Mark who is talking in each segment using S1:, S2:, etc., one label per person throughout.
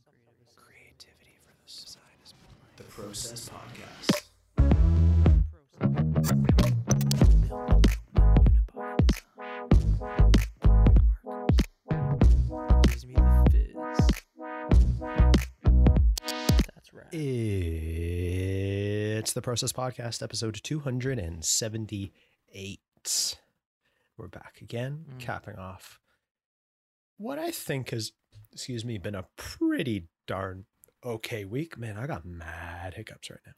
S1: Some creative
S2: Creativity for the side is the Process Podcast.
S1: Gives me the fizz. That's right.
S2: It's the Process Podcast, episode 278. We're back again,
S1: Mm.
S2: capping off what I think has, excuse me, been a pretty darn okay week. Man, I got mad hiccups right now.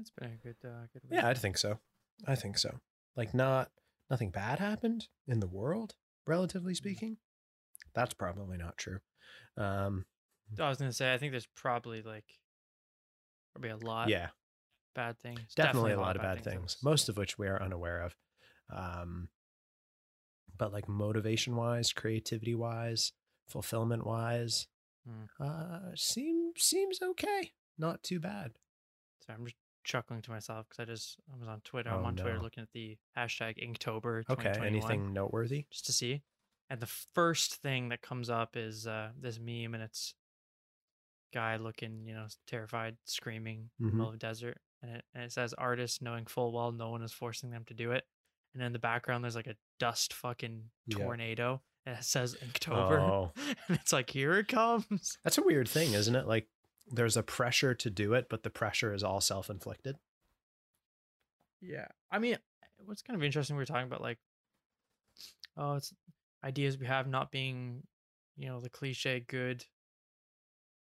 S1: It's been a good, uh, good week.
S2: Yeah, I think so. I think so. Like, not nothing bad happened in the world, relatively speaking. That's probably not true. Um,
S1: I was gonna say, I think there's probably like probably a lot.
S2: yeah,
S1: Bad things.
S2: definitely, a lot of bad things,
S1: that's-
S2: most of which we are unaware of. Um, but like motivation wise, creativity wise, fulfillment wise,
S1: Mm.
S2: uh, seems seems okay. Not too bad.
S1: So I'm just chuckling to myself because I just I was on Twitter.
S2: Oh, I'm
S1: on Twitter looking at the hashtag Inktober.
S2: Okay, anything noteworthy?
S1: just to see. And the first thing that comes up is uh, this meme, and it's guy looking, you know, terrified, screaming in the middle of a desert, and it and it says artists knowing full well no one is forcing them to do it. And in the background, there's like a dust fucking
S2: Yeah.
S1: tornado, and it says Inktober,
S2: Oh.
S1: and it's like here it comes.
S2: That's a weird thing, isn't it? Like there's a pressure to do it, but the pressure is all self inflicted.
S1: Yeah. I mean, what's kind of interesting, we were talking about like, oh, it's ideas we have not being, you know, the cliche good,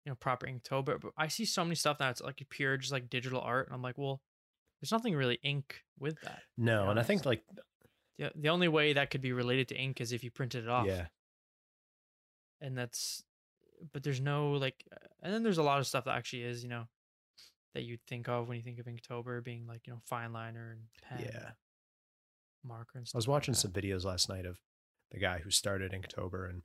S1: you know, proper Inktober. But I see so many stuff that's like pure, just like digital art. And I'm like, well, there's nothing really ink with that.
S2: No, and I think like
S1: The, the only way that could be related to ink is if you printed it off.
S2: yeah,
S1: And that's, but there's no like, uh, and then there's a lot of stuff that actually is, you know, that you'd think of when you think of Inktober being like, you know, fine liner and pen.
S2: yeah.
S1: Marker and stuff.
S2: I was watching
S1: that.
S2: some videos last night of the guy who started Inktober and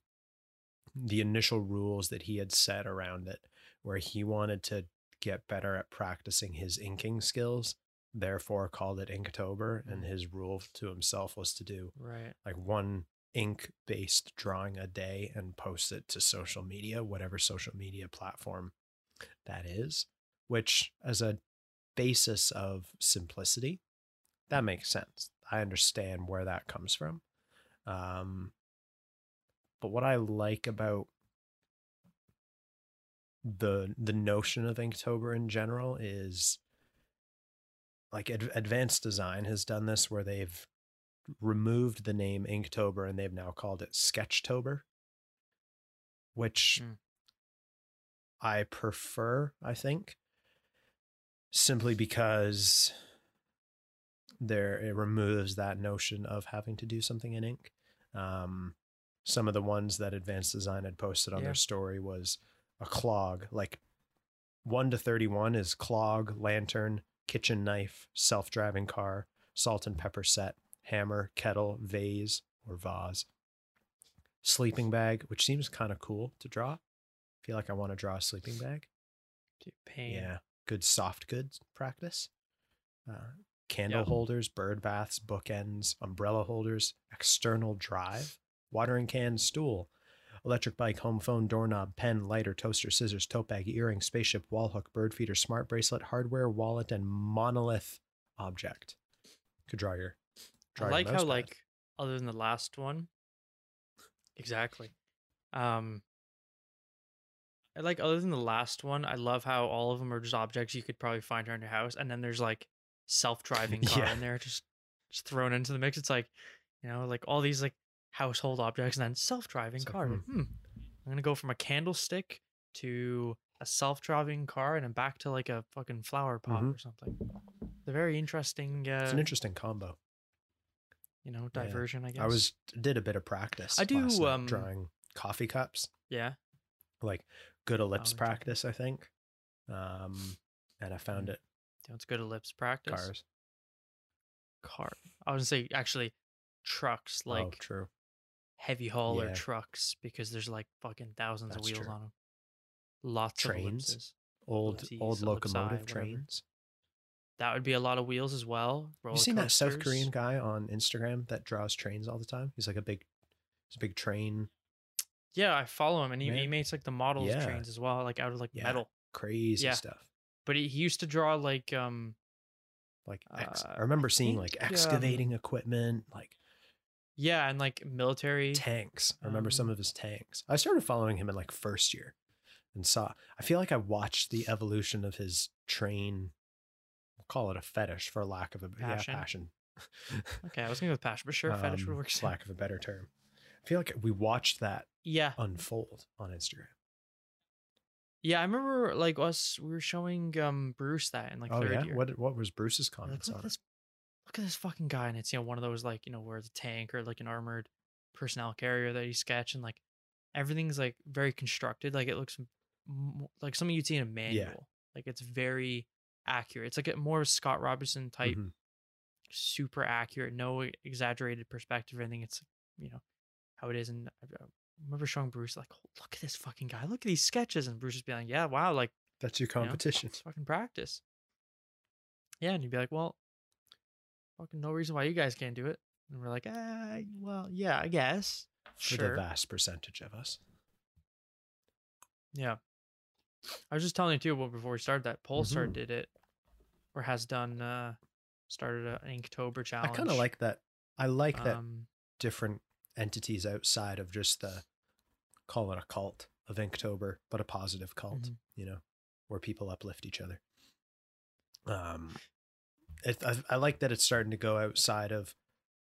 S2: the initial rules that he had set around it, where he wanted to get better at practicing his inking skills, therefore called it Inktober. And
S1: Mm.
S2: his rule to himself was to do
S1: Right.
S2: like one ink based drawing a day and post it to social media, whatever social media platform that is, which as a basis of simplicity, that makes sense. I understand where that comes from. Um, but what I like about the the notion of Inktober in general is like ad- advanced design has done this where they've removed the name Inktober and they've now called it Sketchtober, which
S1: Mm.
S2: I prefer, I think, simply because there it removes that notion of having to do something in ink. Um, some of the ones that Advanced Design had posted on
S1: Yeah.
S2: their story was a clog, like one to thirty-one is clog, lantern, kitchen knife, self-driving car, salt and pepper set, hammer, kettle, vase, or vase. Sleeping bag, which seems kind of cool to draw. feel like I want to draw a sleeping bag.
S1: Pain.
S2: Yeah, good soft goods practice. Uh, candle
S1: Yep.
S2: holders, bird baths, bookends, umbrella holders, external drive, watering can, stool, electric bike, home phone, doorknob, pen, lighter, toaster, scissors, tote bag, earring, spaceship, wall hook, bird feeder, smart bracelet, hardware, wallet, and monolith object. Could draw your. Draw
S1: I
S2: your
S1: like how
S2: pad.
S1: like other than the last one. Exactly. Um I like other than the last one, I love how all of them are just objects you could probably find around your house and then there's like self-driving car
S2: Yeah.
S1: in there just just thrown into the mix. It's like, you know, like all these like household objects and then self-driving
S2: like,
S1: car.
S2: hmm.
S1: Hmm. I'm going to go from a candlestick to a self-driving car and then back to like a fucking flower pot
S2: Mhm.
S1: or something. The very interesting uh,
S2: It's an interesting combo.
S1: you know,
S2: Yeah.
S1: diversion, I guess.
S2: I was did a bit of practice.
S1: I do,
S2: night
S1: um,
S2: drawing coffee cups,
S1: yeah.
S2: like good ellipse
S1: okay.
S2: practice, I think. Um, and I found
S1: Mm.
S2: it
S1: it's good ellipse practice.
S2: cars.
S1: Car. I was gonna say actually trucks,
S2: oh,
S1: like
S2: true.
S1: Heavy hauler
S2: Yeah.
S1: trucks, because there's like fucking thousands
S2: That's
S1: of wheels
S2: true.
S1: on them. Lots
S2: Trains.
S1: of ellipses.
S2: Old
S1: ellipses,
S2: old locomotive trains.
S1: That would be a lot of wheels as well.
S2: You seen that South. Korean guy on Instagram that draws trains all the time? He's like a big, he's a big train
S1: Yeah, I follow him, and he, he makes like the models
S2: Yeah.
S1: trains as well, like out of like
S2: Yeah.
S1: metal.
S2: Crazy stuff.
S1: But he, he used to draw like um
S2: Like ex-
S1: Uh,
S2: I remember seeing like
S1: um,
S2: excavating equipment, like
S1: yeah, and like military.
S2: tanks. I remember some
S1: Um,
S2: of his tanks. I started following him in like first year and saw I feel like I watched the evolution of his train we'll call it a fetish for lack of a
S1: Passion.
S2: yeah, passion.
S1: Okay, I was gonna go with passion, but sure, fetish would
S2: Um,
S1: work. too.
S2: lack of a better term. I feel like we watched that
S1: Yeah,
S2: unfold on Instagram.
S1: yeah, I remember like us. We were showing um Bruce that in like
S2: oh
S1: third
S2: yeah,
S1: year.
S2: what what was Bruce's
S1: We're like,
S2: on
S1: this, look at this fucking guy, and it's you know one of those like you know where it's a tank or like an armored personnel carrier that you sketch, and like everything's like very constructed. Like it looks m- like something you'd see in a manual. Like it's very accurate. It's like a more Scott Robertson type,
S2: Mhm.
S1: super accurate, no exaggerated perspective or anything. It's you know how it is. And I remember showing Bruce like, "Oh, look at this fucking guy. Look at these sketches, and Bruce just being like, yeah, wow, like.
S2: That's your
S1: you know,
S2: competition.
S1: it's fucking practice. Yeah, and you'd be like, well, fucking no reason why you guys can't do it. And we're like, ah, well, yeah, I guess.
S2: For
S1: Sure.
S2: the vast percentage of us.
S1: Yeah. I was just telling you too well, before we started that Polestar
S2: Mhm.
S1: did it or has done uh started an Inktober challenge.
S2: I kind of like that. I like that
S1: um
S2: different entities outside of just the call it a cult of Inktober, but a positive cult,
S1: Mhm.
S2: you know, where people uplift each other. Um, it, I, I like that it's starting to go outside of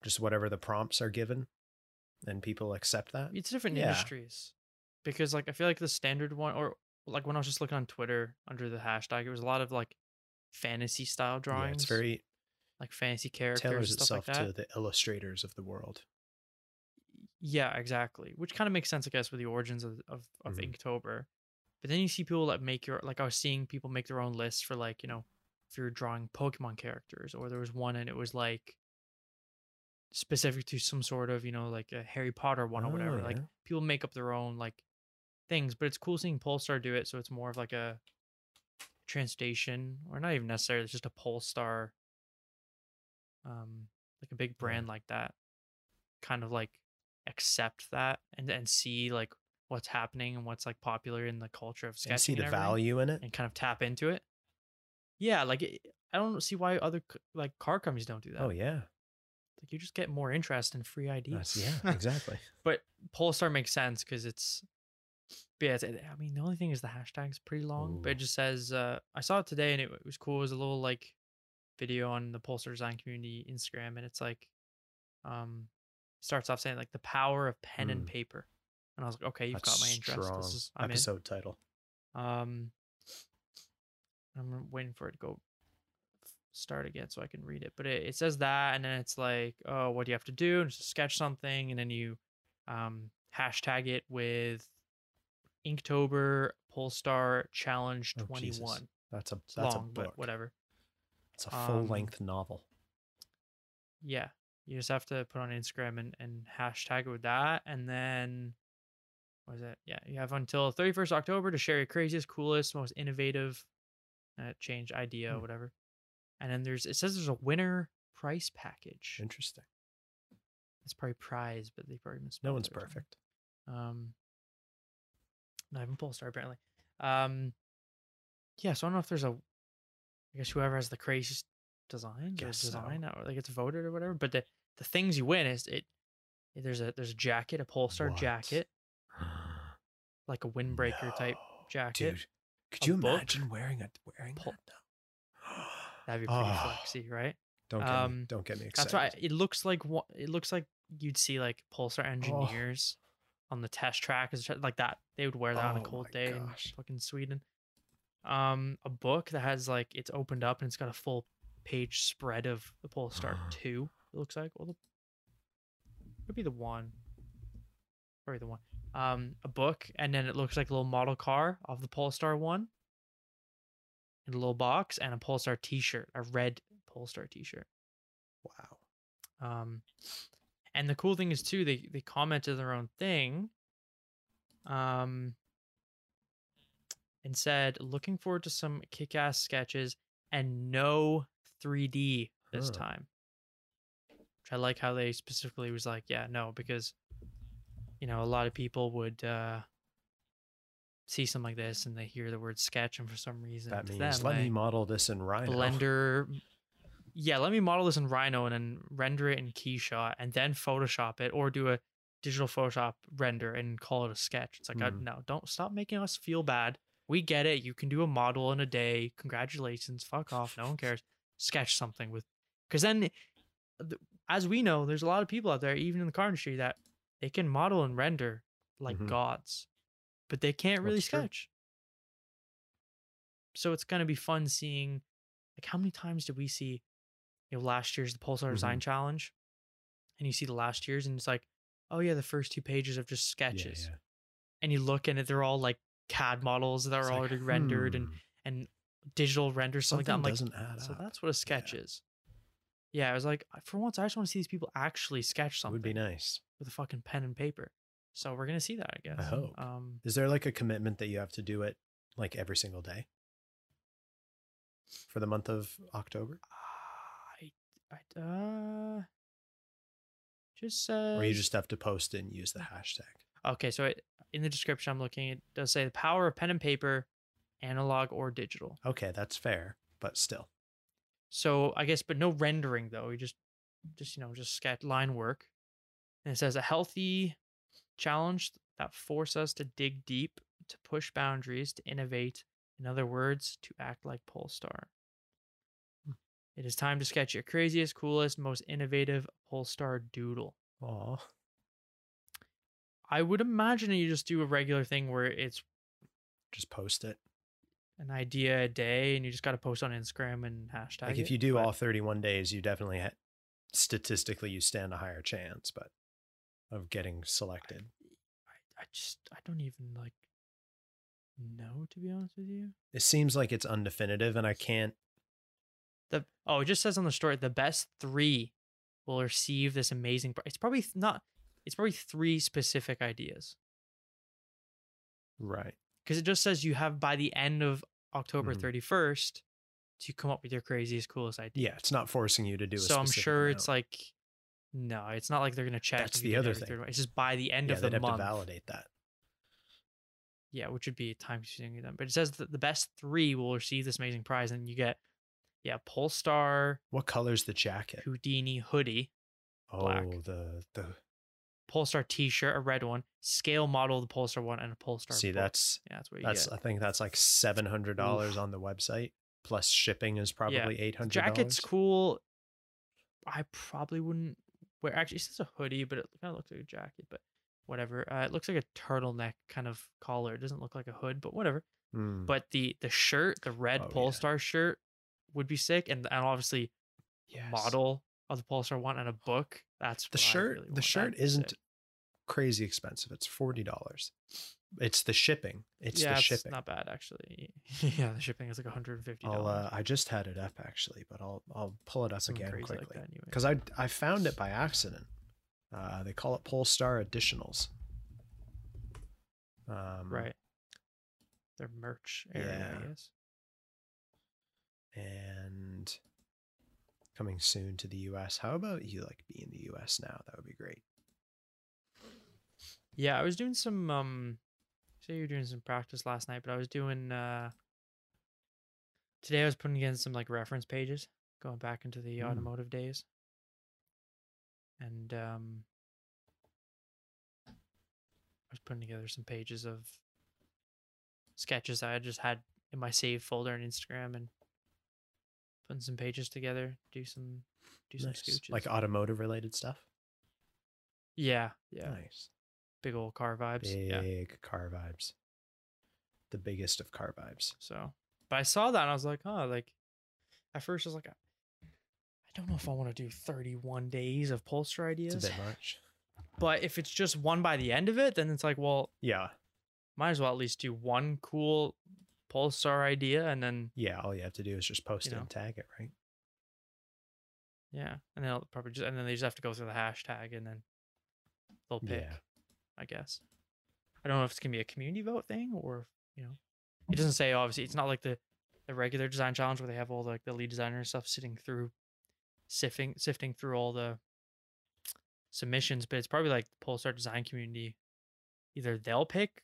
S2: just whatever the prompts are given, and people accept that.
S1: it's different
S2: Yeah.
S1: industries. Because like I feel like the standard one or like when I was just looking on Twitter under the hashtag, it was a lot of like fantasy style drawings.
S2: Yeah, it's very
S1: like fantasy characters
S2: tailors
S1: stuff
S2: itself
S1: like that.
S2: to the illustrators of the world.
S1: Yeah, exactly. Which kind of makes sense, I guess, with the origins of of, of
S2: Mhm.
S1: Inktober. But then you see people that make your like I was seeing people make their own lists for like you know if you're drawing Pokemon characters, or there was one and it was like specific to some sort of you know like a Harry Potter one or whatever.
S2: Oh,
S1: Like people make up their own like things, but it's cool seeing Polestar do it. So it's more of like a translation, or not even necessarily. It's just a Polestar, um, like a big brand like that, kind of like accept that and and see like what's happening and what's like popular in the culture of sketching
S2: And see the
S1: everything,
S2: value in it.
S1: and kind of tap into it. Yeah, like it, I don't see why other c- like car companies don't do that.
S2: Oh yeah,
S1: Like you just get more interest in free.
S2: That's- yeah, exactly.
S1: but Polestar makes sense because it's. Yeah, it's, I mean, the only thing is the hashtag's pretty long, but it just says. Uh, I saw it today and it, it was cool. It was a little like video on the Polestar design community Instagram, and it's like, um, starts off saying like the power of pen and
S2: Mm.
S1: paper, and I was like, okay, you've
S2: That's
S1: got my interest.
S2: strong
S1: This is I'm in.
S2: episode title.
S1: Um, I'm waiting for it to go start again so I can read it. But it, it says that, and then it's like, oh, what do you have to do? And to sketch something, and then you um, hashtag it with Inktober Polestar Challenge
S2: Oh,
S1: 21.
S2: Jesus. That's a that's
S1: long,
S2: a book.
S1: but whatever.
S2: It's a full length
S1: Um,
S2: novel.
S1: Yeah. You just have to put on Instagram and, and hashtag it with that. And then, what is it? Yeah. You have until 31st October to share your craziest, coolest, most innovative uh, change idea or
S2: Hmm.
S1: whatever. And then there's, it says there's a winner price package.
S2: Interesting.
S1: It's probably prize, but they probably misspelled
S2: No one's
S1: it or something.
S2: perfect.
S1: Um, not even Polestar apparently. Um, yeah. So I don't know if there's a, I guess whoever has the craziest design,
S2: Guess so.
S1: design, or like it's voted or whatever. But the the things you win is it. There's a there's a jacket, a Polestar
S2: What?
S1: jacket, like a windbreaker type jacket.
S2: Dude, could you
S1: book.
S2: imagine wearing a wearing
S1: Pol-
S2: that?
S1: That'd be pretty
S2: Oh,
S1: flexy, right?
S2: Don't get me,
S1: Um,
S2: don't get me excited.
S1: That's why it looks like what it looks like. You'd see like Polestar engineers on the test track, is like that. They would wear that on a
S2: Oh
S1: cold day
S2: gosh.
S1: in fucking Sweden. Um, a book that has like it's opened up and it's got a full page spread of the Polestar two. It looks like well, the, could be the one, probably the one. Um, a book, and then it looks like a little model car of the Polestar one. In a little box and a Polestar T-shirt, a red Polestar T-shirt.
S2: wow.
S1: Um, and the cool thing is too, they they commented their own thing. Um, and said, looking forward to some kick-ass sketches and no 3D this
S2: Huh.
S1: time. Which I like how they specifically was like, yeah, no, because you know, a lot of people would uh see something like this and they hear the word sketch and for some reason
S2: That means
S1: them,
S2: let me model this in Rhino.
S1: Blender. Yeah, let me model this in Rhino and then render it in Keyshot and then Photoshop it or do a digital Photoshop render and call it a sketch. It's like, I,
S2: Mhm.
S1: no, don't stop making us feel bad. We get it. You can do a model in a day. Congratulations. Fuck off. No one cares. Sketch something with, because then, as we know, there's a lot of people out there, even in the car industry, that they can model and render like
S2: Mhm.
S1: gods, but they can't really
S2: That's true.
S1: sketch. So it's gonna be fun seeing, like, how many times did we see, you know, last year's the Polestar Design
S2: Mm-hmm.
S1: Challenge, and you see the last year's, and it's like, oh yeah, the first two pages of just sketches,
S2: yeah.
S1: and you look and they're all like CAD models that
S2: It's
S1: are
S2: like,
S1: already rendered and
S2: hmm,
S1: and digital renders something,
S2: something
S1: like that. I'm
S2: doesn't add
S1: so
S2: up.
S1: that's what a sketch is. Yeah, I was like, for once, I just want to see these people actually sketch
S2: It
S1: something
S2: would be nice.
S1: With a fucking pen and paper. So we're gonna see that, I guess.
S2: I hope.
S1: Um,
S2: Is there like a commitment that you have to do it like every single day for the month of October?
S1: I, I, uh, just says.
S2: Or you just have to post and use the hashtag?
S1: Okay, so it, in the description I'm looking, it does say the power of pen and paper, analog or digital.
S2: Okay, that's fair, but still.
S1: So I guess, but no rendering though. You just, just you know, just sketch line work. And it says a healthy challenge that force us to dig deep, to push boundaries, to innovate. In other words, to act like Polestar.
S2: Hmm.
S1: It is time to sketch your craziest, coolest, most innovative Polestar doodle.
S2: Aw.
S1: I would imagine you just do a regular thing where it's
S2: Just post it.
S1: an idea a day and you just got to post on Instagram and hashtag.
S2: Like if you do
S1: but
S2: all 31 days, you definitely ha- statistically you stand a higher chance, but of getting selected.
S1: I, I just I don't even like know to be honest with you.
S2: It seems like it's undefinitive and I can't
S1: The oh, it just says on the story the best three will receive this amazing. It's probably not. It's probably three specific ideas
S2: right.
S1: because it just says you have by the end of October
S2: mm-hmm.
S1: thirty first to come up with your craziest, coolest idea.
S2: Yeah, it's not forcing you to do a
S1: so I'm sure it's like no, it's not like they're gonna check.
S2: That's the other thing.
S1: It's just by the end
S2: yeah,
S1: of the
S2: have
S1: month.
S2: to validate that.
S1: yeah, which would be time consuming them. But it says that the best three will receive this amazing prize, and you get yeah, Polestar
S2: What color's the jacket?
S1: Houdini hoodie,
S2: Oh,
S1: black.
S2: the the
S1: Polestar T-shirt, a red one, scale model of the Polestar one, and a Polestar.
S2: see
S1: book.
S2: that's
S1: yeah, that's what you
S2: that's
S1: get.
S2: I think that's like seven hundred dollars on the website plus shipping is probably eight hundred.
S1: Jacket's cool. I probably wouldn't wear. Actually, it says a hoodie, but it kind of looks like a jacket. But whatever. Uh, it looks like a turtleneck kind of collar. It doesn't look like a hood, but whatever.
S2: Mm,
S1: But the the shirt, the red
S2: Oh, yeah.
S1: Polestar shirt, would be sick, and and obviously
S2: yes.
S1: model of the Polestar one and a book. That's
S2: The shirt
S1: really
S2: the shirt isn't
S1: sick.
S2: Crazy expensive. It's forty dollars. It's the shipping. It's
S1: yeah,
S2: the
S1: it's
S2: shipping.
S1: not bad actually. yeah, the shipping is like one
S2: hundred and fifty
S1: dollars.
S2: uh, I just had it up actually, but I'll I'll pull it up
S1: Something
S2: again quickly because I I found it by accident. Uh, they call it Polestar Additionals. Um,
S1: right. Their merch area,
S2: Yeah. And coming soon to the US. How about you like be in the US now? That would be great.
S1: Yeah, I was doing some um say you were doing some practice last night, but I was doing uh today I was putting in some like reference pages, going back into the
S2: Mm.
S1: automotive days. And um I was putting together some pages of sketches I just had in my save folder on Instagram and putting some pages together, do some do some
S2: Nice.
S1: scooches.
S2: Like automotive related stuff.
S1: yeah, yeah.
S2: Nice.
S1: Big old car vibes.
S2: Big
S1: Yeah.
S2: car vibes. The biggest of car vibes.
S1: So, but I saw that and I was like, oh, like at first I was like, I don't know if I want to do 31 days of Polestar ideas.
S2: It's a bit much.
S1: But if it's just one by the end of it, then it's like, well,
S2: Yeah.
S1: might as well at least do one cool Polestar idea and then,
S2: Yeah. All you have to do is just post it
S1: know.
S2: and tag it, right?
S1: yeah. And then I'll probably just, and then they just have to go through the hashtag and then they'll pick,
S2: Yeah.
S1: I guess. I don't know if it's going to be a community vote thing or, you know, it doesn't say, obviously, it's not like the, the regular design challenge where they have all the, like the lead designer and stuff sitting through sifting sifting through all the submissions, but it's probably like the Polestar design community either they'll pick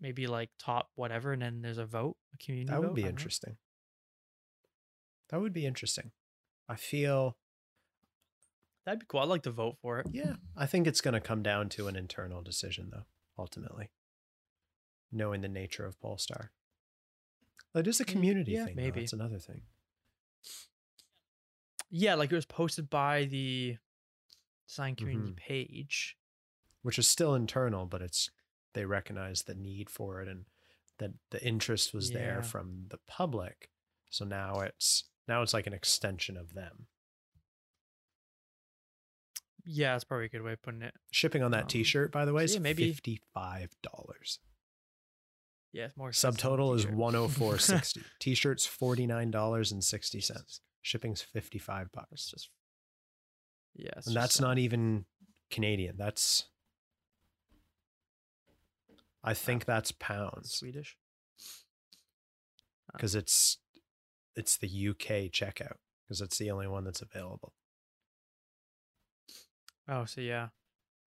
S1: maybe like top whatever, and then there's a vote, a community
S2: That would
S1: vote,
S2: be
S1: I don't know.
S2: interesting. That would be interesting. I feel,
S1: That'd be cool. I'd like to vote for it.
S2: yeah, I think it's going to come down to an internal decision, though, ultimately. Knowing the nature of Polestar. It is a
S1: Mm,
S2: community
S1: yeah,
S2: thing. Maybe.
S1: maybe.
S2: That's another thing.
S1: Yeah, like it was posted by the design community
S2: Mhm.
S1: page.
S2: which is still internal, but it's they recognize the need for it and that the interest was there from the public. So now it's now it's like an extension of them.
S1: Yeah, that's probably a good way of putting it.
S2: Shipping on that
S1: Um,
S2: T-shirt, by the way,
S1: so
S2: is
S1: yeah, maybe-
S2: fifty-five dollars.
S1: Yeah, more
S2: Subtotal is one hundred four sixty. T-shirts forty-nine dollars and sixty cents. Shipping's fifty-five bucks,
S1: just yeah,
S2: and that's not even Canadian. That's I think that's pounds.
S1: Swedish.
S2: because it's it's the UK checkout because it's the only one that's available.
S1: Oh, so yeah,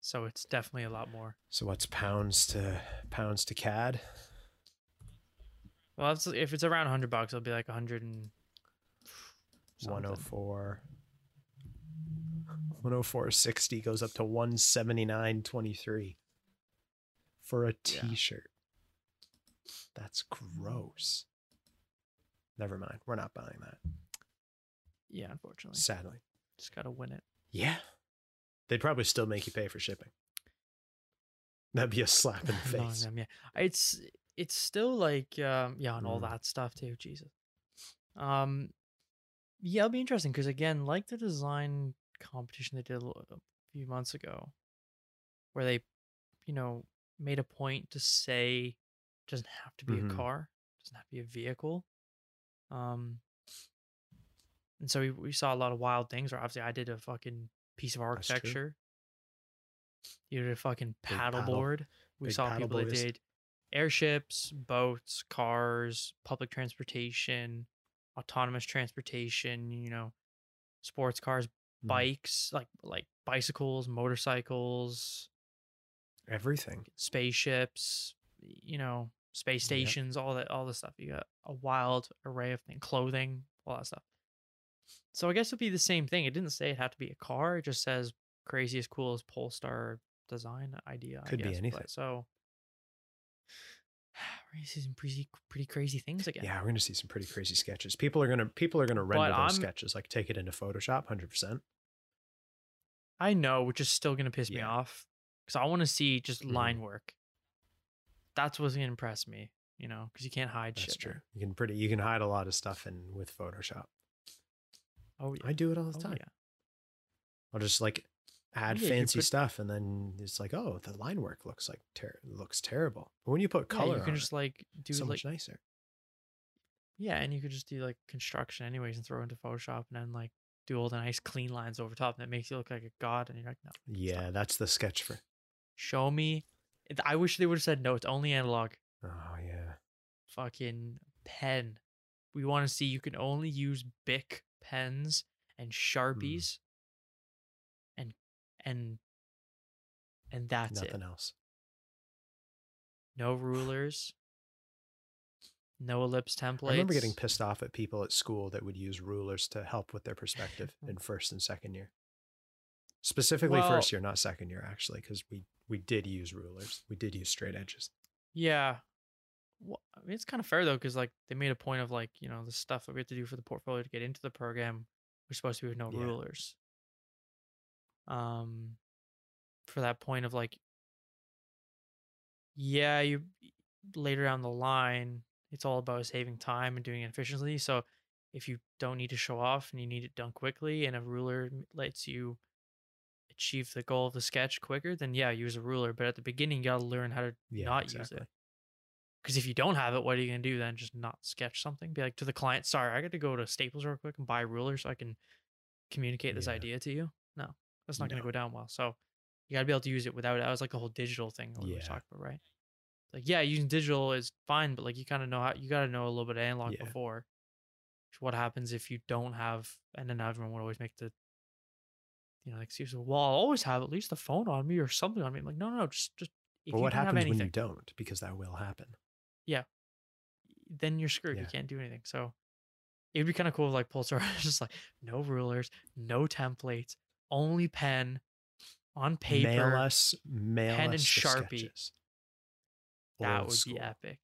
S1: so it's definitely a lot more.
S2: So what's pounds to pounds to CAD?
S1: Well, if it's around hundred bucks, it'll be like a hundred and
S2: One
S1: something.
S2: oh four. 104.60 goes up to 179.23 for a
S1: Yeah.
S2: t-shirt. That's gross. Never mind. We're not buying that.
S1: Yeah, unfortunately,
S2: Sadly.
S1: just gotta win it.
S2: Yeah. They'd probably still make you pay for shipping. That'd be a slap in the face.
S1: them, yeah, it's it's still like um yeah, and all
S2: Mm.
S1: that stuff too. Jesus. Um, yeah, it'll be interesting because again, like the design competition they did a few months ago, where they, you know, made a point to say it doesn't have to be
S2: Mhm.
S1: a car, doesn't have to be a vehicle. Um, and so we, we saw a lot of wild things. Where obviously I did a fucking piece of architecture. You did a fucking
S2: Big paddle-
S1: paddleboard. We
S2: big
S1: saw
S2: paddle
S1: people that did airships, boats, cars, public transportation, autonomous transportation. You know, sports cars,
S2: Mm.
S1: bikes, like like bicycles, motorcycles,
S2: Everything.
S1: spaceships. You know, space
S2: Yep.
S1: stations, all that, all the stuff. You got a wild array of things, clothing, all that stuff. So I guess it'd be the same thing. It didn't say it had to be a car. It just says craziest, coolest Polestar design idea.
S2: Could be
S1: guess, but
S2: anything.
S1: So we're gonna see some pretty pretty crazy things again.
S2: Yeah, we're gonna see some pretty crazy sketches. People are gonna people are gonna render those sketches, like take it into Photoshop, hundred percent.
S1: I know, which is still gonna piss me off because I want to see just
S2: Mhm.
S1: line work. That's what's gonna impress me, you know, because you can't hide shit.
S2: That's
S1: shit.
S2: true. You can pretty you can hide a lot of stuff in with Photoshop.
S1: Oh yeah.
S2: I do it all the
S1: Oh,
S2: time.
S1: yeah.
S2: I'll just like add
S1: Yeah,
S2: fancy
S1: put-
S2: stuff, and then it's like, oh, the line work looks like ter- looks terrible. But when you put color,
S1: you can just
S2: it,
S1: like do
S2: so
S1: like
S2: much nicer.
S1: yeah, and you could just do like construction anyways and throw it into Photoshop and then like do all the nice clean lines over top and it makes you look like a god and you're like no
S2: Yeah, that's the sketch for.
S1: show me I wish they would have said no it's only analog
S2: Oh yeah,
S1: fucking pen we want to see you can only use Bic pens and sharpies mm. and and and that's
S2: nothing
S1: it
S2: else.
S1: no rulers no ellipse templates
S2: I remember getting pissed off at people at school that would use rulers to help with their perspective in first and second year. Specifically
S1: Well-
S2: first year, not second year, actually, because we we did use rulers. We did use straight edges.
S1: Yeah. Well, I mean, it's kind of fair though, because like they made a point of like you know the stuff that we have to do for the portfolio to get into the program. We're supposed to be with no
S2: Yeah.
S1: rulers. Um, for that point of like, yeah, you later down the line, it's all about saving time and doing it efficiently. So if you don't need to show off and you need it done quickly, and a ruler lets you achieve the goal of the sketch quicker, then yeah, use a ruler. But at the beginning, you gotta learn how to
S2: Yeah,
S1: not use it. Because if you don't have it, what are you gonna do then? Just not sketch something? Be like to the client, sorry, I got to go to Staples real quick and buy a ruler so I can communicate this
S2: Yeah.
S1: idea to you. No, that's not gonna go down well. So you gotta be able to use it without it. That was like the whole digital thing that we were
S2: Yeah.
S1: talking about, right? Like yeah, using digital is fine, but like you kind of know how you gotta know a little bit of analog
S2: Yeah.
S1: before. What happens if you don't have? And then everyone would always make the you know, excuse. Well, I'll always have at least a phone on me or something on me. I'm like, no, no, no, just just if
S2: what happens when you don't? Because that will happen.
S1: Then you're screwed. You can't do anything. So it'd be kind of cool if like Polestar just like no rulers, no templates, only pen on paper.
S2: Mail us, mail
S1: pen
S2: us
S1: and Sharpie.
S2: sketches.
S1: that
S2: Old
S1: would
S2: school.
S1: be epic.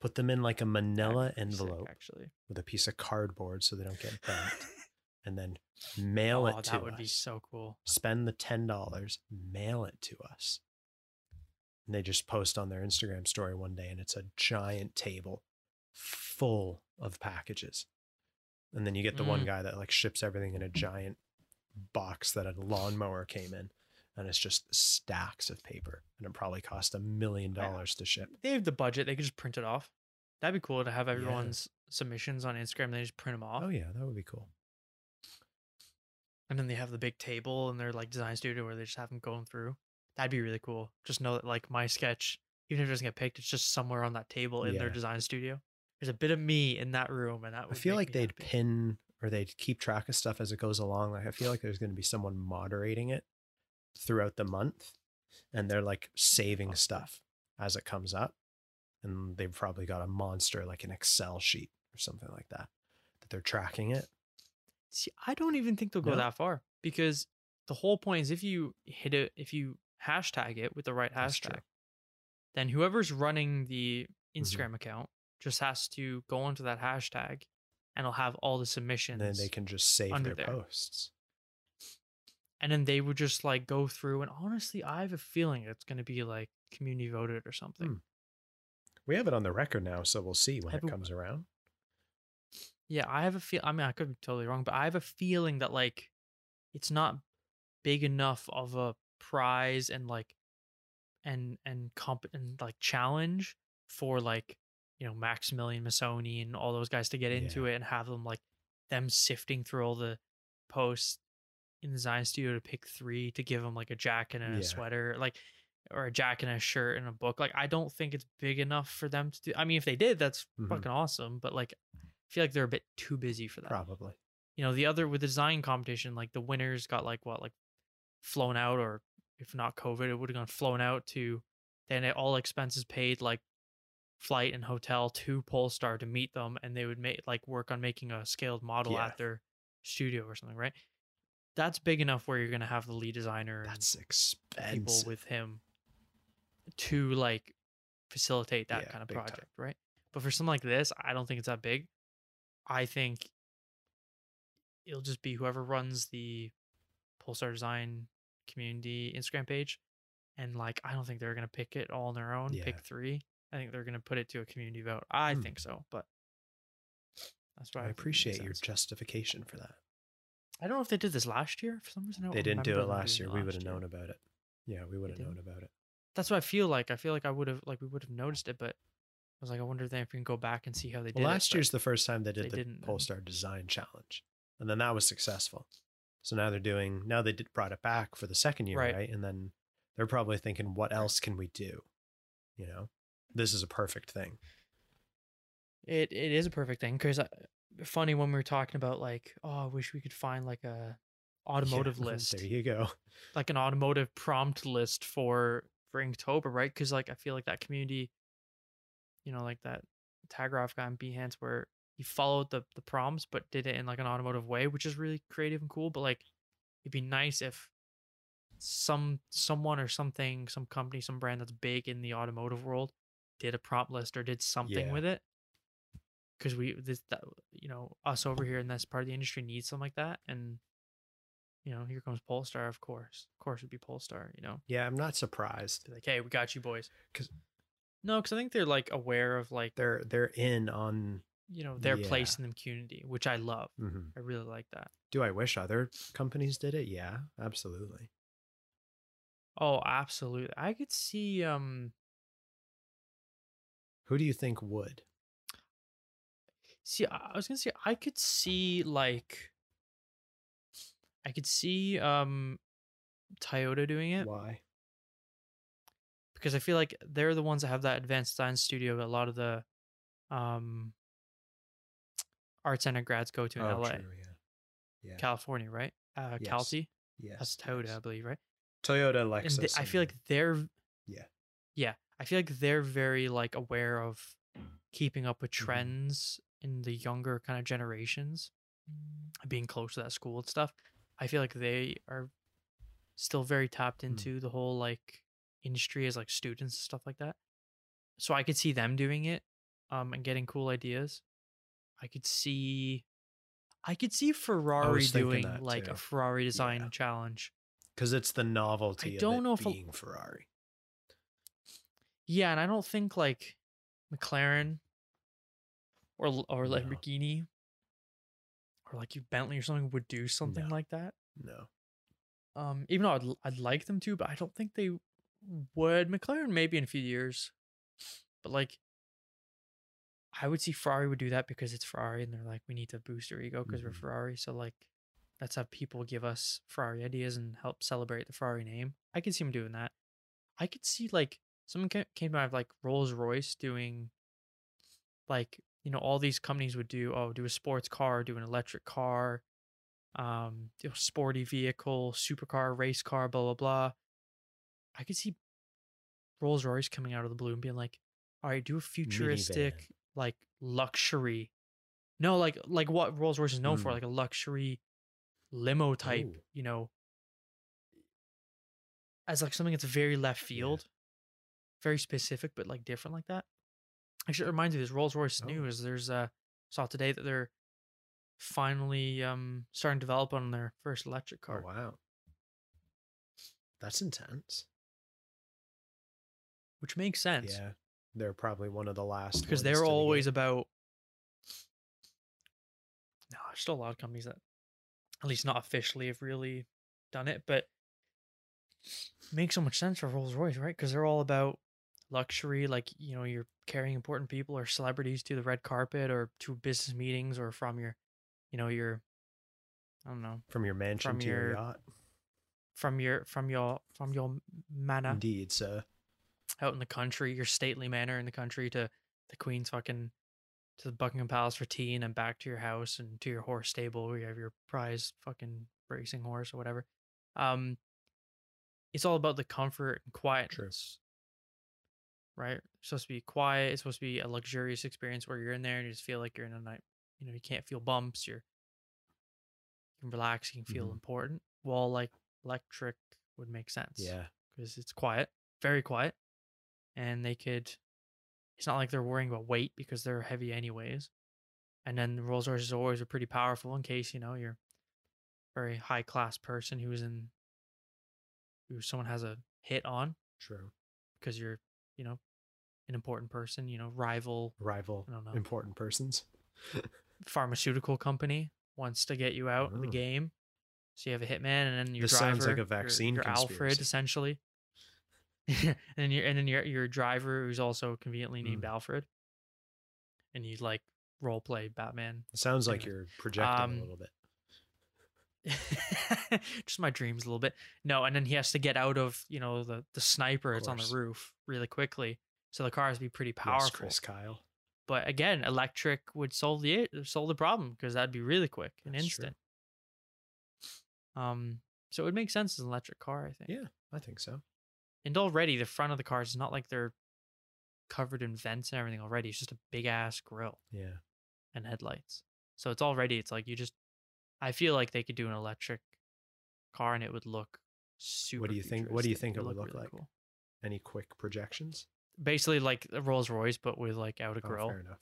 S2: Put them in like a manila
S1: pretty sick,
S2: envelope
S1: actually.
S2: with a piece of cardboard so they don't get bent, and then mail
S1: oh,
S2: it to
S1: that would
S2: us.
S1: be so cool.
S2: Spend the ten dollars, mail it to us. And they just post on their Instagram story one day, and it's a giant table full of packages. And then you get the one
S1: Mm.
S2: guy that like ships everything in a giant box that a lawnmower came in, and it's just stacks of paper, and it probably cost a million dollars to ship.
S1: They have the budget. They could just print it off. That'd be cool to have
S2: Yeah.
S1: everyone's submissions on Instagram. They just print them off,
S2: Oh yeah, that would be cool.
S1: and then they have the big table in their like design studio where they just have them going through. That'd be really cool. Just know that like my sketch, even if it doesn't get picked, it's just somewhere on that table in their design studio. There's a bit of me in that room, and that
S2: I feel like they'd
S1: happy.
S2: pin or they'd keep track of stuff as it goes along. Like I feel like there's going to be someone moderating it throughout the month, and they're like saving stuff as it comes up, and they've probably got a monster like an Excel sheet or something like that that they're tracking it.
S1: See, I don't even think they'll go
S2: No?
S1: that far because the whole point is if you hit it, if you hashtag it with the right
S2: That's true.
S1: hashtag, then whoever's running the
S2: Mhm.
S1: Instagram account just has to go onto that hashtag and it'll have all the submissions.
S2: And then they can just save their
S1: there.
S2: posts.
S1: and then they would just like go through. And honestly, I have a feeling it's going to be like community voted or something.
S2: Hmm. We have it on the record now, so we'll see when it
S1: a-
S2: comes around.
S1: Yeah, I have a feel. I mean, I could be totally wrong, but I have a feeling that like it's not big enough of a prize and like and and comp and like challenge for like you know Maximilian Missoni and all those guys to get into it and have them like them sifting through all the posts in the design studio to pick three to give them like a jacket and a
S2: Yeah.
S1: sweater like or a jacket and a shirt and a book like i don't think it's big enough for them to do i mean if they did that's
S2: Mhm.
S1: fucking awesome but like i feel like they're a bit too busy for that
S2: Probably.
S1: you know the other with the design competition like the winners got like what like flown out or if not covid it would have gone flown out to then it, all expenses paid like flight and hotel to polestar to meet them and they would make like work on making a scaled model
S2: Yeah.
S1: at their studio or something right that's big enough where you're going to have the lead designer
S2: That's
S1: people
S2: expensive.
S1: with him to like facilitate that
S2: Yeah,
S1: kind of
S2: big time.
S1: project, right? But for something like this, I don't think it's that big. I think it'll just be whoever runs the Polestar Design community Instagram page. And like I don't think they're gonna pick it all on their own,
S2: Yeah.
S1: pick three. I think they're gonna put it to a community vote. I
S2: Hmm.
S1: think so, but that's why
S2: I appreciate your justification for that.
S1: I don't know if they did this last year. For some reason,
S2: They didn't do it last year.
S1: it
S2: We would have known about it. Yeah, we would have known about it.
S1: That's what I feel like. I feel like I would have like we would have noticed it, but I was like, I wonder if we can go back and see how they did
S2: Well,
S1: it,
S2: last
S1: but
S2: year's the first time they
S1: they
S2: did the
S1: didn't then.
S2: Polestar Design Challenge, and then that was successful. So now they're doing. Now they did brought it back for the second year,
S1: Right.
S2: right? And then they're probably thinking, what else can we do? You know, this is a perfect thing.
S1: It it is a perfect thing because uh, funny when we were talking about like oh I wish we could find like a automotive
S2: Yeah,
S1: list
S2: There you go.
S1: like an automotive prompt list for for Inktober right because like I feel like that community you know like that Tagroff guy in Behance where he followed the the prompts but did it in like an automotive way which is really creative and cool but like it'd be nice if some someone or something some company some brand that's big in the automotive world did a prompt list or did something
S2: Yeah.
S1: with it because we this that you know us over here in this part of the industry needs something like that and you know here comes polestar of course of course it'd be polestar you know
S2: Yeah, I'm not surprised.
S1: be like hey we got you boys.
S2: Because
S1: no because i think they're like aware of like
S2: They're they're in on.
S1: You know their place in the community which i love
S2: mhm.
S1: i really like that
S2: Do I wish other companies did it? Yeah, absolutely.
S1: oh absolutely i could see um
S2: Who do you think would?
S1: See, I I was gonna say I could see like I could see um Toyota doing it
S2: Why?
S1: because I feel like they're the ones that have that advanced design studio that a lot of the um art center grads go to in
S2: oh,
S1: LA,
S2: true. Yeah. Yeah.
S1: California, right? Uh
S2: Yes.
S1: Calty.
S2: yes.
S1: That's Toyota,
S2: yes.
S1: I believe, right?
S2: Toyota, Lexus.
S1: they, I feel like they're
S2: Yeah.
S1: Yeah, I feel like they're very like aware of keeping up with
S2: Mhm.
S1: trends in the younger kind of generations, being close to that school and stuff. I feel like they are still very tapped
S2: Mm.
S1: into the whole like industry as like students and stuff like that. So I could see them doing it, um, and getting cool ideas. I could see, I could see Ferrari doing like
S2: too.
S1: a Ferrari design
S2: Yeah.
S1: challenge.
S2: because it's the novelty I don't
S1: know if a-
S2: Ferrari.
S1: Yeah, and I don't think like McLaren or or
S2: No.
S1: Lamborghini or like you Bentley or something would do something
S2: No.
S1: like that.
S2: No,
S1: Um, even though I'd I'd like them to, but I don't think they would. McLaren maybe in a few years, but like I would see Ferrari would do that because it's Ferrari and they're like we need to boost our ego because we're
S2: Mhm.
S1: Ferrari. So like let's have people give us Ferrari ideas and help celebrate the Ferrari name. I could see them doing that. I could see like someone came out of like Rolls Royce doing like you know all these companies would do oh do a sports car do an electric car um do a sporty vehicle supercar race car blah blah blah i could see rolls royce coming out of the blue and being like all right do a futuristic. Like luxury no like like what rolls royce is known for
S2: Mm.
S1: like a luxury limo type
S2: Ooh.
S1: you know as like something that's very left field very specific but like different like that actually it reminds me this rolls royce
S2: Oh.
S1: news there's uh saw today that they're finally um starting to develop on their first electric
S2: Oh
S1: car
S2: wow, that's intense.
S1: which makes sense
S2: Yeah, they're probably one of the last
S1: because
S2: they're
S1: were
S2: the
S1: always about no there's still a lot of companies that at least not officially have really done it but makes so much sense for rolls royce right because they're all about luxury like you know you're carrying important people or celebrities to the red carpet or to business meetings or from your you know your i don't know
S2: from your mansion
S1: from
S2: to your
S1: your-
S2: yacht.
S1: from your from your from your manor
S2: Indeed, sir.
S1: Out in the country, your stately manor in the country to the Queen's fucking to the Buckingham Palace for tea and then back to your house and to your horse stable where you have your prize fucking racing horse or whatever. Um it's all about the comfort and quietness. Right? It's supposed to be quiet, it's supposed to be a luxurious experience where you're in there and you just feel like you're in a night you know, you can't feel bumps, you're you can relax, you can feel
S2: Mhm.
S1: important. Well like electric would make sense
S2: Yeah,
S1: because it's quiet, very quiet, and they could. It's not like they're worrying about weight because they're heavy anyways. And then the Rolls Royces always are pretty powerful in case you know you're a very high class person who's in who someone has a hit on
S2: true.
S1: because you're you know an important person, you know rival
S2: Rival
S1: I don't know
S2: important persons.
S1: pharmaceutical company wants to get you out of the
S2: Oh.
S1: game. So you have a hitman, and then your
S2: This
S1: driver,
S2: sounds like a
S1: your-
S2: vaccine
S1: your, Alfred, essentially. and then your and then your your driver, who's also conveniently named
S2: Mm.
S1: Alfred, and you like role play Batman.
S2: It sounds like you're projecting
S1: um,
S2: a little bit.
S1: Just my dreams a little bit. No, and then he has to get out of you know the the sniper. It's on the roof really quickly, so the car has to be pretty
S2: Yes,
S1: powerful.
S2: Chris Kyle.
S1: But again, electric would solve the solve the problem because that'd be really quick and
S2: That's true.
S1: instant. Um, so it would make sense as an electric car, I think.
S2: Yeah, I think so.
S1: And already the front of the cars is not like they're covered in vents and everything already. It's just a big ass grill
S2: Yeah.
S1: and headlights. So it's already it's like you just I feel like they could do an electric car and it would look super.
S2: What do you think- what do you think it would look like?
S1: cool.
S2: Any quick projections?
S1: Basically like a Rolls Royce, but with like out a
S2: Oh,
S1: grill.
S2: fair enough.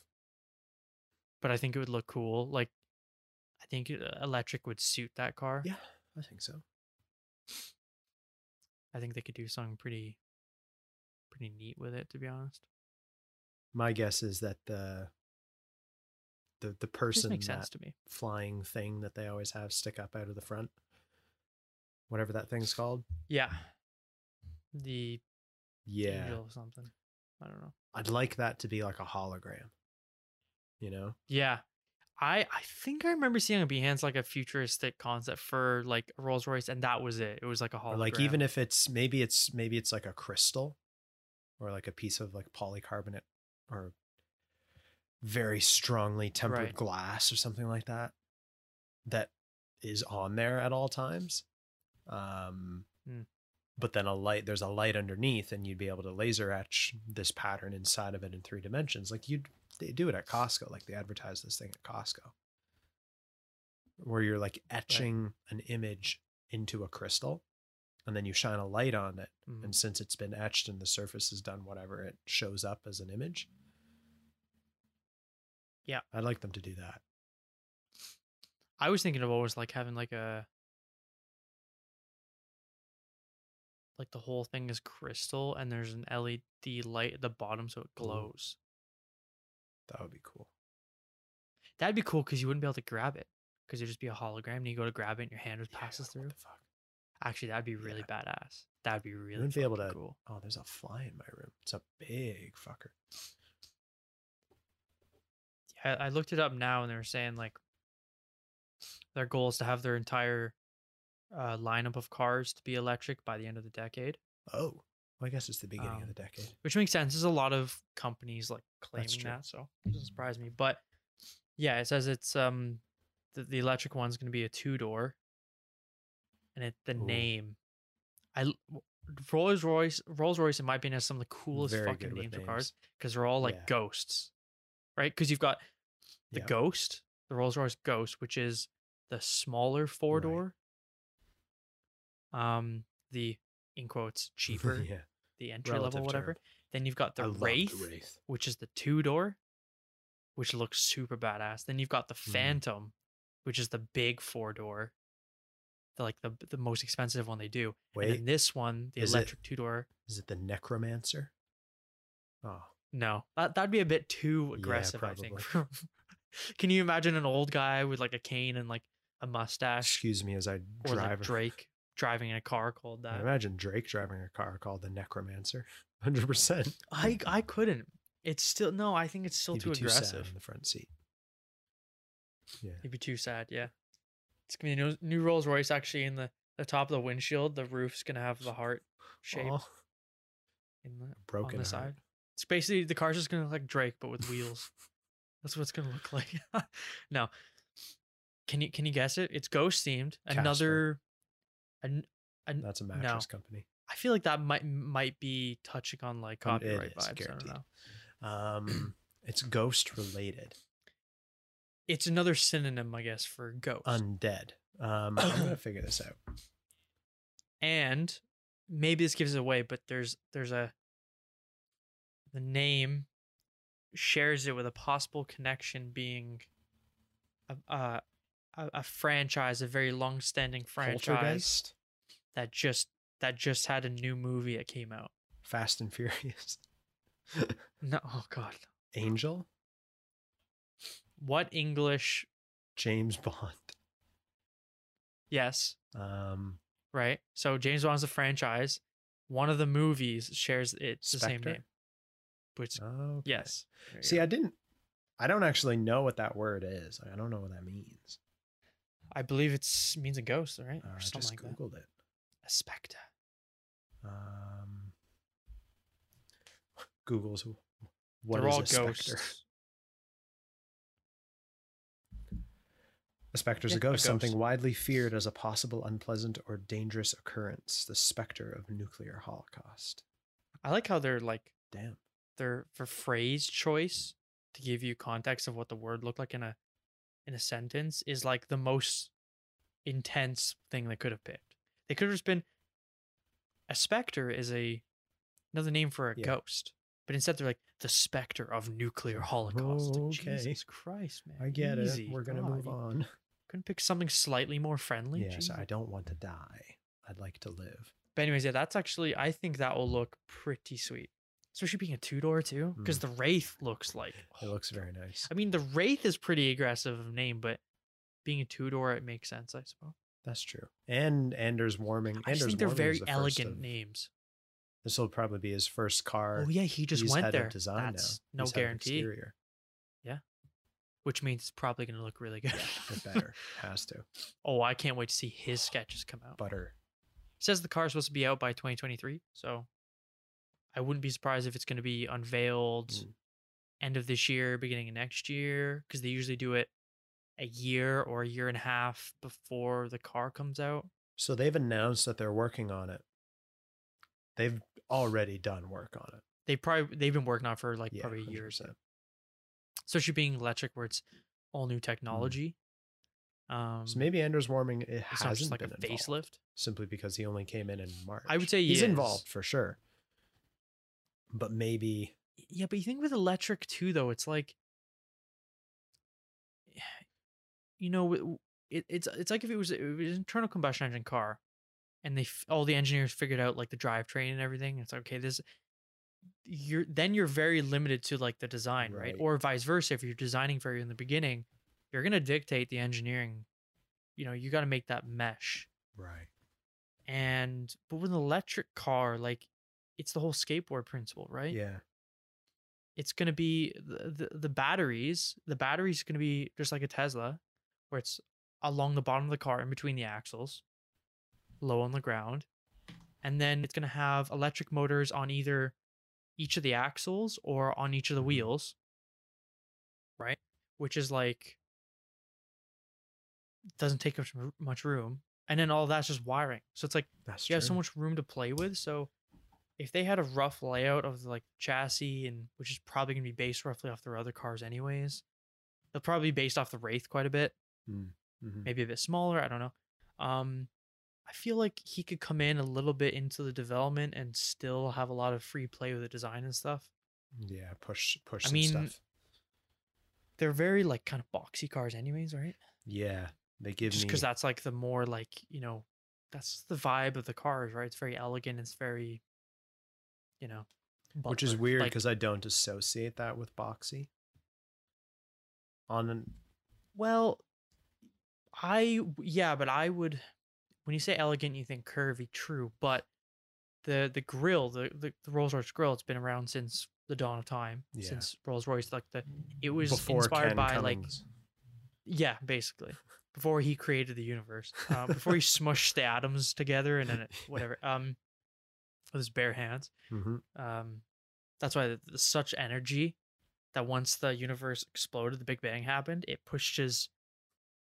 S1: but I think it would look cool. Like, I think uh, electric would suit that car.
S2: Yeah, I think so.
S1: I think they could do something pretty, pretty neat with it. To be honest,
S2: My guess is that the the the person
S1: makes
S2: that
S1: sense to me.
S2: flying thing that they always have stick up out of the front, whatever that thing's called.
S1: Yeah, the
S2: Yeah,
S1: angel or something. I don't know.
S2: I'd like that to be like a hologram. You know,
S1: Yeah, I I think I remember seeing on Behance like a futuristic concept for like Rolls Royce, and that was it. It was like a hologram.
S2: or like even if it's maybe it's maybe it's like a crystal, or like a piece of like polycarbonate, or very strongly tempered
S1: Right.
S2: glass or something like that, that is on there at all times. Um,
S1: Hmm.
S2: but then a light there's a light underneath and you'd be able to laser etch this pattern inside of it in three dimensions like you'd they do it at costco like they advertise this thing at costco where you're like etching an image into a crystal and then you shine a light on it
S1: Mhm.
S2: and since it's been etched and the surface has done whatever it shows up as an image
S1: Yeah.
S2: i'd like them to do that
S1: I was thinking of always like having like a like the whole thing is crystal and there's an LED light at the bottom so it glows.
S2: That would be cool
S1: That'd be cool because you wouldn't be able to grab it because it'd just be a hologram and you go to grab it and your hand just
S2: Yeah,
S1: passes
S2: what
S1: through.
S2: the fuck?
S1: Actually, that'd be really badass. That'd be really
S2: wouldn't be able to-
S1: cool.
S2: oh there's a fly in my room it's a big fucker
S1: Yeah, I looked it up now and they were saying like their goal is to have their entire uh, lineup of cars to be electric by the end of the decade,
S2: oh well, i guess it's the beginning
S1: Um,
S2: of the decade
S1: which makes sense. There's a lot of companies like claiming that, so it doesn't surprise me. But yeah, it says it's um the, the electric one's going to be a two door, and it the
S2: Ooh.
S1: name, I Rolls Royce Rolls Royce in my opinion has some of the coolest
S2: Very
S1: fucking names of cars because they're all like
S2: Yeah.
S1: ghosts, right? Because you've got the
S2: Yeah.
S1: Ghost, the Rolls Royce Ghost, which is the smaller four
S2: Right.
S1: door. Um, the in quotes cheaper,
S2: yeah
S1: the entry
S2: Relative
S1: level, whatever.
S2: term.
S1: Then you've got the Wraith,
S2: the wraith
S1: which is the two door, which looks super badass. Then you've got the
S2: Mhm.
S1: Phantom, which is the big four door, the like the the most expensive one they do. and
S2: wait
S1: then this one, the electric two door.
S2: is it the necromancer oh
S1: No, that that'd be a bit too
S2: Yeah,
S1: aggressive. I think. Can you imagine an old guy with like a cane and like a mustache,
S2: excuse me as i
S1: or
S2: drive
S1: like Drake driving in a car called that.
S2: I imagine drake driving a car called the necromancer 100%
S1: I I couldn't. It's still no. I think it's still
S2: He'd
S1: too
S2: too
S1: aggressive.
S2: in the front seat yeah
S1: He'd be too sad. Yeah. It's gonna be a new, new Rolls Royce actually in the the top of the windshield. The roof's gonna have the heart shape
S2: Aw,
S1: in the
S2: broken
S1: on the
S2: heart.
S1: side. It's basically the car's just gonna look like Drake but with wheels. That's what it's gonna look like. no. Can you can you guess it? It's ghost themed.
S2: Casper.
S1: Another. An, an,
S2: that's a
S1: no.
S2: mattress company
S1: I feel like that might might be touching on like
S2: Um,
S1: copyright
S2: is,
S1: vibes. I don't know.
S2: um it's ghost related
S1: It's another synonym, I guess, for ghost.
S2: undead um i'm gonna figure this out
S1: and maybe this gives it away, but there's there's a the name shares it with a possible connection being a a, a, a franchise, a very long-standing franchise that just that just had a new movie that came out.
S2: fast and furious
S1: No, oh god,
S2: angel
S1: what English?
S2: james bond
S1: Yes,
S2: um
S1: right. So James Bond's a franchise. One of the movies shares it's the same name. Which
S2: okay.
S1: yes,
S2: see
S1: go.
S2: i didn't i don't actually know what that word is i don't know what that means
S1: I believe it's means a ghost, right?
S2: uh,
S1: Or
S2: i
S1: something
S2: just
S1: like that.
S2: googled it
S1: A spectre.
S2: um google's what
S1: They're
S2: is
S1: all
S2: a specter
S1: ghosts.
S2: A specter is
S1: Yeah,
S2: a
S1: a
S2: ghost, something widely feared as a possible unpleasant or dangerous occurrence. The specter of nuclear holocaust.
S1: I like how they're like
S2: Damn.
S1: their for phrase choice to give you context of what the word looked like in a in a sentence is like the most intense thing they could have picked. They could have just been a specter is a another name for a
S2: Yeah.
S1: ghost. But instead they're like the specter of nuclear holocaust. Oh, like,
S2: Okay.
S1: Jesus Christ, man.
S2: I get
S1: Easy.
S2: it. We're gonna move
S1: God,
S2: on.
S1: Couldn't pick something slightly more friendly.
S2: Yes,
S1: Jesus.
S2: I don't want to die. I'd like to live.
S1: But anyways, yeah, that's actually I think that will look pretty sweet, especially being a two door too, because mm. the Wraith looks like.
S2: It looks very nice.
S1: I mean, the Wraith is pretty aggressive of name, but being a two door, it makes sense, I suppose.
S2: That's true. And Anders Warming.
S1: I
S2: Anders
S1: think they're
S2: Warming
S1: very
S2: the
S1: elegant names.
S2: This will probably be his first oh, car.
S1: Oh yeah, he just
S2: he's
S1: went there.
S2: Design
S1: That's
S2: now.
S1: no
S2: He's
S1: guarantee,
S2: exterior.
S1: which means it's probably going to look really good.
S2: Yeah, it better. Has to.
S1: oh, I can't wait to see his sketches come out.
S2: Butter.
S1: says the car is supposed to be out by 2023, so I wouldn't be surprised if it's going to be unveiled
S2: Mm.
S1: end of this year, beginning of next year, because they usually do it a year or a year and a half before the car comes out.
S2: So they've announced that they're working on it. They've already done work on it.
S1: They probably they've been working on it for like
S2: Yeah,
S1: probably a year or so.
S2: 100%.
S1: Especially being electric, where it's all new technology. Um,
S2: So maybe Anders Warming it hasn't
S1: like
S2: been
S1: a
S2: involved,
S1: facelift.
S2: simply because he only came in in March.
S1: I would say
S2: he's
S1: is.
S2: involved for sure, but maybe
S1: Yeah, but you think with electric too, though, it's like, you know, it, it's it's like if it was, it was an internal combustion engine car, and they all the engineers figured out like the drivetrain and everything. It's like, okay, this you're then you're very limited to like the design, right?
S2: Right.
S1: Or vice versa. If you're designing for you in the beginning, you're gonna dictate the engineering. You know, you got to make that mesh.
S2: right.
S1: And but with an electric car, like it's the whole skateboard principle, right?
S2: Yeah,
S1: it's going to be the, the the batteries the batteries going to be just like a tesla where it's along the bottom of the car in between the axles low on the ground and then it's going to have electric motors on either each of the axles or on each of the
S2: Mhm.
S1: wheels right which is like doesn't take much, much room and then all that's just wiring so it's like
S2: that's
S1: you
S2: true.
S1: have so much room to play with. So if they had a rough layout of like chassis and which is probably gonna be based roughly off their other cars anyways, they'll probably be based off the Wraith quite a bit,
S2: Mhm.
S1: maybe a bit smaller. I don't know. Um, I feel like he could come in a little bit into the development and still have a lot of free play with the design and stuff.
S2: Yeah, push push
S1: I
S2: some
S1: mean,
S2: stuff.
S1: They're very like kind of boxy cars, anyways, right?
S2: Yeah, they give
S1: Just
S2: me
S1: because that's like the more like you know, that's the vibe of the cars, right? It's very elegant. It's very, you know,
S2: which is
S1: butler,
S2: weird
S1: like-
S2: because I don't associate that with boxy. On an
S1: Well, I yeah, but I would when you say elegant, you think curvy, true, but the the grill, the the, the Rolls Royce grill, it's been around since the dawn of time,
S2: Yeah.
S1: since Rolls Royce, like the it was
S2: before
S1: inspired
S2: Ken
S1: by like yeah, basically before he created the universe, uh, before he smushed the atoms together and then it, whatever, um, with his bare hands.
S2: Mhm.
S1: Um, that's why there's such energy that once the universe exploded, the Big Bang happened, it pushed his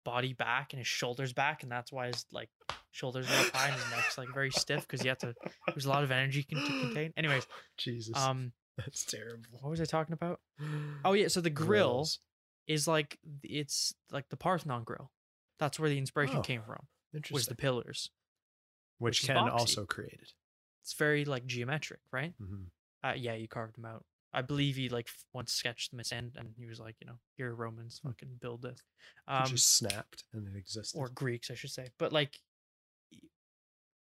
S1: body back and his shoulders back, and that's why his like shoulders are up high and his neck's like very stiff because you have to. There's a lot of energy con- to contain. Anyways,
S2: Jesus,
S1: um,
S2: that's terrible.
S1: what was I talking about? Oh yeah, so the grill
S2: Grills.
S1: is like it's like the Parthenon grill. That's where the inspiration
S2: Oh,
S1: came from. Was the pillars.
S2: which
S1: which
S2: Ken also created.
S1: It's very like geometric, right?
S2: Mhm.
S1: Uh, yeah, you carved them out. I believe he like once sketched them at end, and he was like, you know, here Romans
S2: Hmm.
S1: fucking build this,
S2: It
S1: um,
S2: just snapped and it existed.
S1: or Greeks, I should say. But like,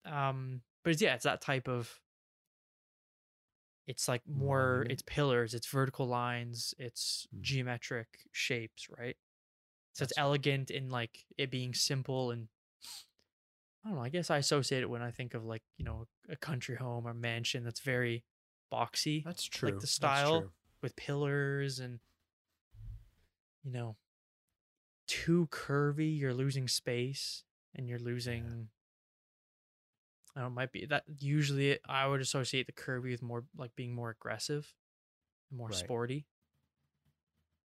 S1: um, but it's, yeah, it's that type of. It's like more.
S2: Monument.
S1: It's pillars. It's vertical lines. It's
S2: Hmm.
S1: geometric shapes, right? So it's
S2: That's-
S1: elegant in like it being simple and. I don't know. I guess I associate it when I think of like you know a country home or mansion that's very boxy
S2: that's true.
S1: Like
S2: the
S1: style. with pillars and you know too curvy you're losing space and you're losing I don't know, might be that usually I would associate the curvy with more like being more aggressive and more
S2: Right.
S1: sporty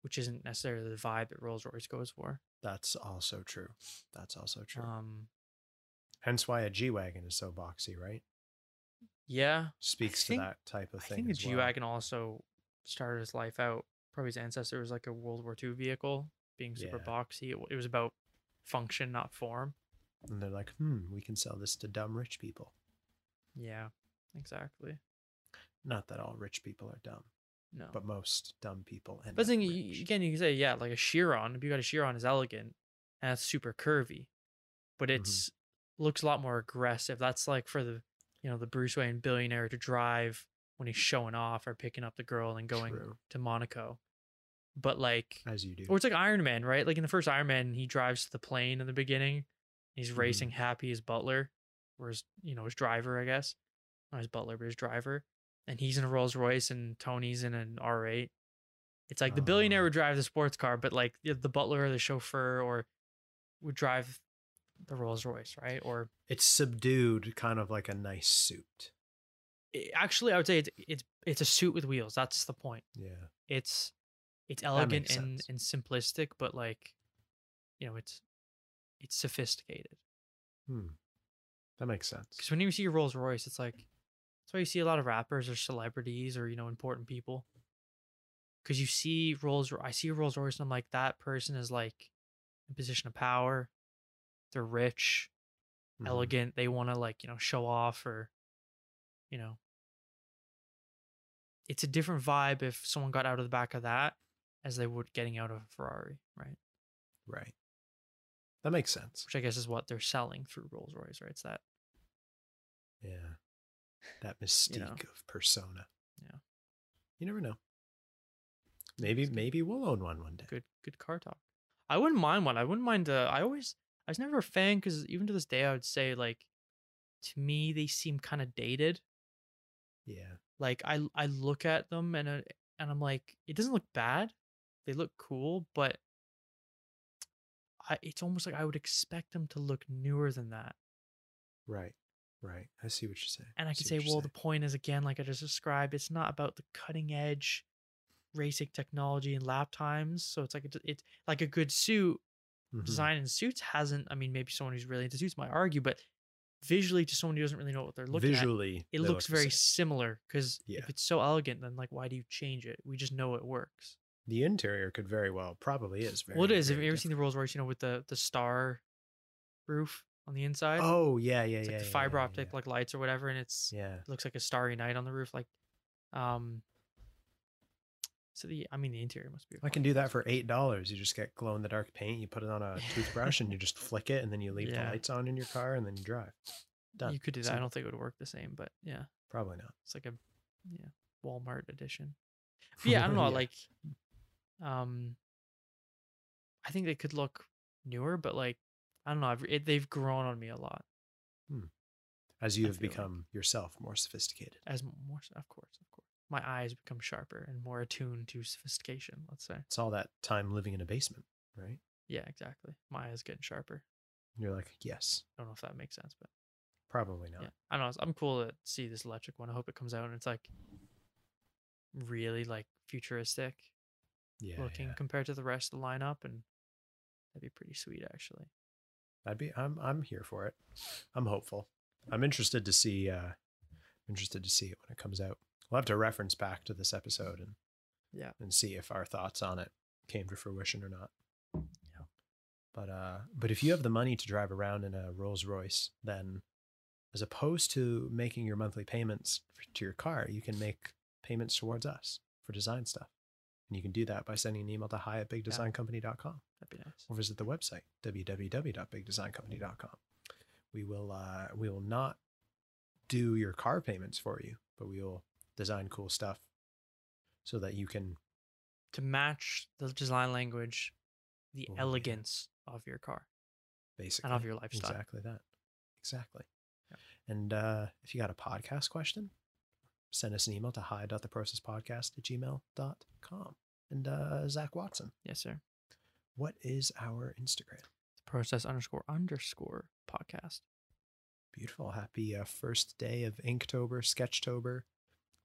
S1: which isn't necessarily the vibe that Rolls Royce goes for
S2: That's also true. That's also true.
S1: um
S2: Hence why a G wagon is so boxy, right?
S1: yeah
S2: Speaks
S1: think-
S2: to that type of thing.
S1: I think the. G-Wagon also started his life out probably his ancestor was like a World War II vehicle being super
S2: Yeah.
S1: boxy it, it was about function not form
S2: and they're like, hmm, we can sell this to dumb rich people.
S1: Yeah, exactly.
S2: Not that all rich people are dumb,
S1: No,
S2: but most dumb people. End
S1: but then again, you can say yeah, like a Chiron. If you got a Chiron, is elegant and it's super curvy, but
S2: Mm-hmm.
S1: it's looks a lot more aggressive. That's like for the you know the Bruce Wayne billionaire to drive when he's showing off or picking up the girl and going
S2: True.
S1: to Monaco. But like,
S2: as you do.
S1: or it's like Iron Man, right? Like in the first Iron Man, he drives to the plane in the beginning. He's
S2: Mhm.
S1: racing Happy as butler, or his you know his driver, I guess, not his butler, but his driver. And he's in a Rolls Royce, and Tony's in an R8. It's like the billionaire
S2: Oh.
S1: would drive the sports car, but like the, the butler or the chauffeur or would drive the Rolls Royce, right? Or
S2: It's subdued, kind of like a nice suit.
S1: i- actually, I would say it's it's it's a suit with wheels. That's the point.
S2: Yeah.
S1: It's it's elegant and and simplistic, but like you know, it's it's sophisticated.
S2: Hmm. That makes sense.
S1: Because when you see a Rolls Royce, it's like That's why you see a lot of rappers or celebrities or you know important people. Because you see Rolls, I see a Rolls Royce, and I'm like, that person is like in position of power. They're rich,
S2: Mhm.
S1: elegant. They want to like you know show off or, you know. It's a different vibe if someone got out of the back of that as they would getting out of a Ferrari, right?
S2: Right. That makes sense.
S1: Which I guess is what they're selling through Rolls Royce, right? It's that
S2: Yeah. That mystique
S1: know.
S2: of persona.
S1: Yeah.
S2: You never know. Maybe maybe we'll own one one day.
S1: good good car talk. I wouldn't mind one. I wouldn't mind. Uh, I always I was never a fan because even to this day I would say like, to me they seem kind of dated.
S2: Yeah.
S1: Like I I look at them and uh, and I'm like it doesn't look bad. They look cool, but I it's almost like I would expect them to look newer than that.
S2: Right. Right. I see what you're saying.
S1: And I could say, well, the point is again, like I just described, it's not about the cutting edge racing technology and lap times. So it's like it, it's like a good suit
S2: Mhm.
S1: design in suits hasn't. I mean, maybe someone who's really into suits might argue, but visually, to someone who doesn't really know what they're looking at,
S2: visually
S1: it looks
S2: look
S1: very similar. Because
S2: Yeah.
S1: if it's so elegant, then like, why do you change it? We just know it works.
S2: The interior could very well probably is very.
S1: well, it is. Have you ever seen the Rolls Royce? You know, with the the star roof on the inside.
S2: Oh yeah, yeah,
S1: it's
S2: yeah.
S1: like the fiber
S2: yeah,
S1: optic
S2: yeah.
S1: like lights or whatever, and it's
S2: Yeah.
S1: it looks like a starry night on the roof. Like, um. So the, I mean, the interior must be.
S2: I can do that for eight dollars. You just get glow in the dark paint. You put it on a toothbrush and you just flick it, and then you leave
S1: Yeah.
S2: the lights on in your car, and then you drive. Done.
S1: You could do that. I don't think it would work the same, but yeah.
S2: Probably not.
S1: It's like a yeah Walmart edition. But yeah, I don't know.
S2: Yeah.
S1: Like, um, I think they could look newer, but like, I don't know. I've, it, they've grown on me a lot
S2: As you
S1: I
S2: have
S1: feel like-
S2: become yourself more sophisticated.
S1: as more. Of course, of course, my eyes become sharper and more attuned to sophistication. Let's say.
S2: It's all that time living in a basement, right?
S1: Yeah, exactly. My eyes getting sharper.
S2: You're like, yes,
S1: I don't know if that makes sense, but
S2: probably not.
S1: yeah, I don't know. I'm cool to see this electric one. I hope it comes out and it's like really like futuristic.
S2: Yeah,
S1: looking
S2: yeah.
S1: compared to the rest of the lineup, and that'd be pretty sweet actually.
S2: I'd be. I'm. I'm here for it. I'm hopeful. I'm interested to see. uh Interested to see it when it comes out. We'll have to reference back to this episode and
S1: Yeah.
S2: and see if our thoughts on it came to fruition or not.
S1: Yeah.
S2: But uh, but if you have the money to drive around in a Rolls Royce, then as opposed to making your monthly payments to your car, you can make payments towards us for design stuff. And you can do that by sending an email to hi at bigdesigncompany.com
S1: That'd be nice.
S2: or visit the website www.bigdesigncompany.com. We will uh, we will not do your car payments for you, but we will design cool stuff so that you can
S1: To match the design language, the
S2: Oh, yeah.
S1: elegance of your car
S2: basically
S1: and of your lifestyle.
S2: exactly that exactly.
S1: Yeah.
S2: And uh, if you got a podcast question, send us an email to hi.theprocesspodcast at gmail.com. And uh, Zak Watson,
S1: Yes, sir.
S2: what is our Instagram?
S1: Process underscore underscore podcast.
S2: Beautiful. Happy uh, first day of Inktober, Sketchtober,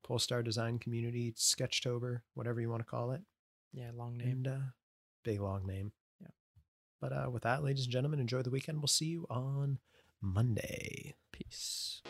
S2: Polestar Design Community, Sketchtober, whatever you want to call it.
S1: Yeah, long name.
S2: And, uh, big long name.
S1: Yeah.
S2: But uh, with that, ladies and gentlemen, enjoy the weekend. We'll see you on Monday.
S1: Peace.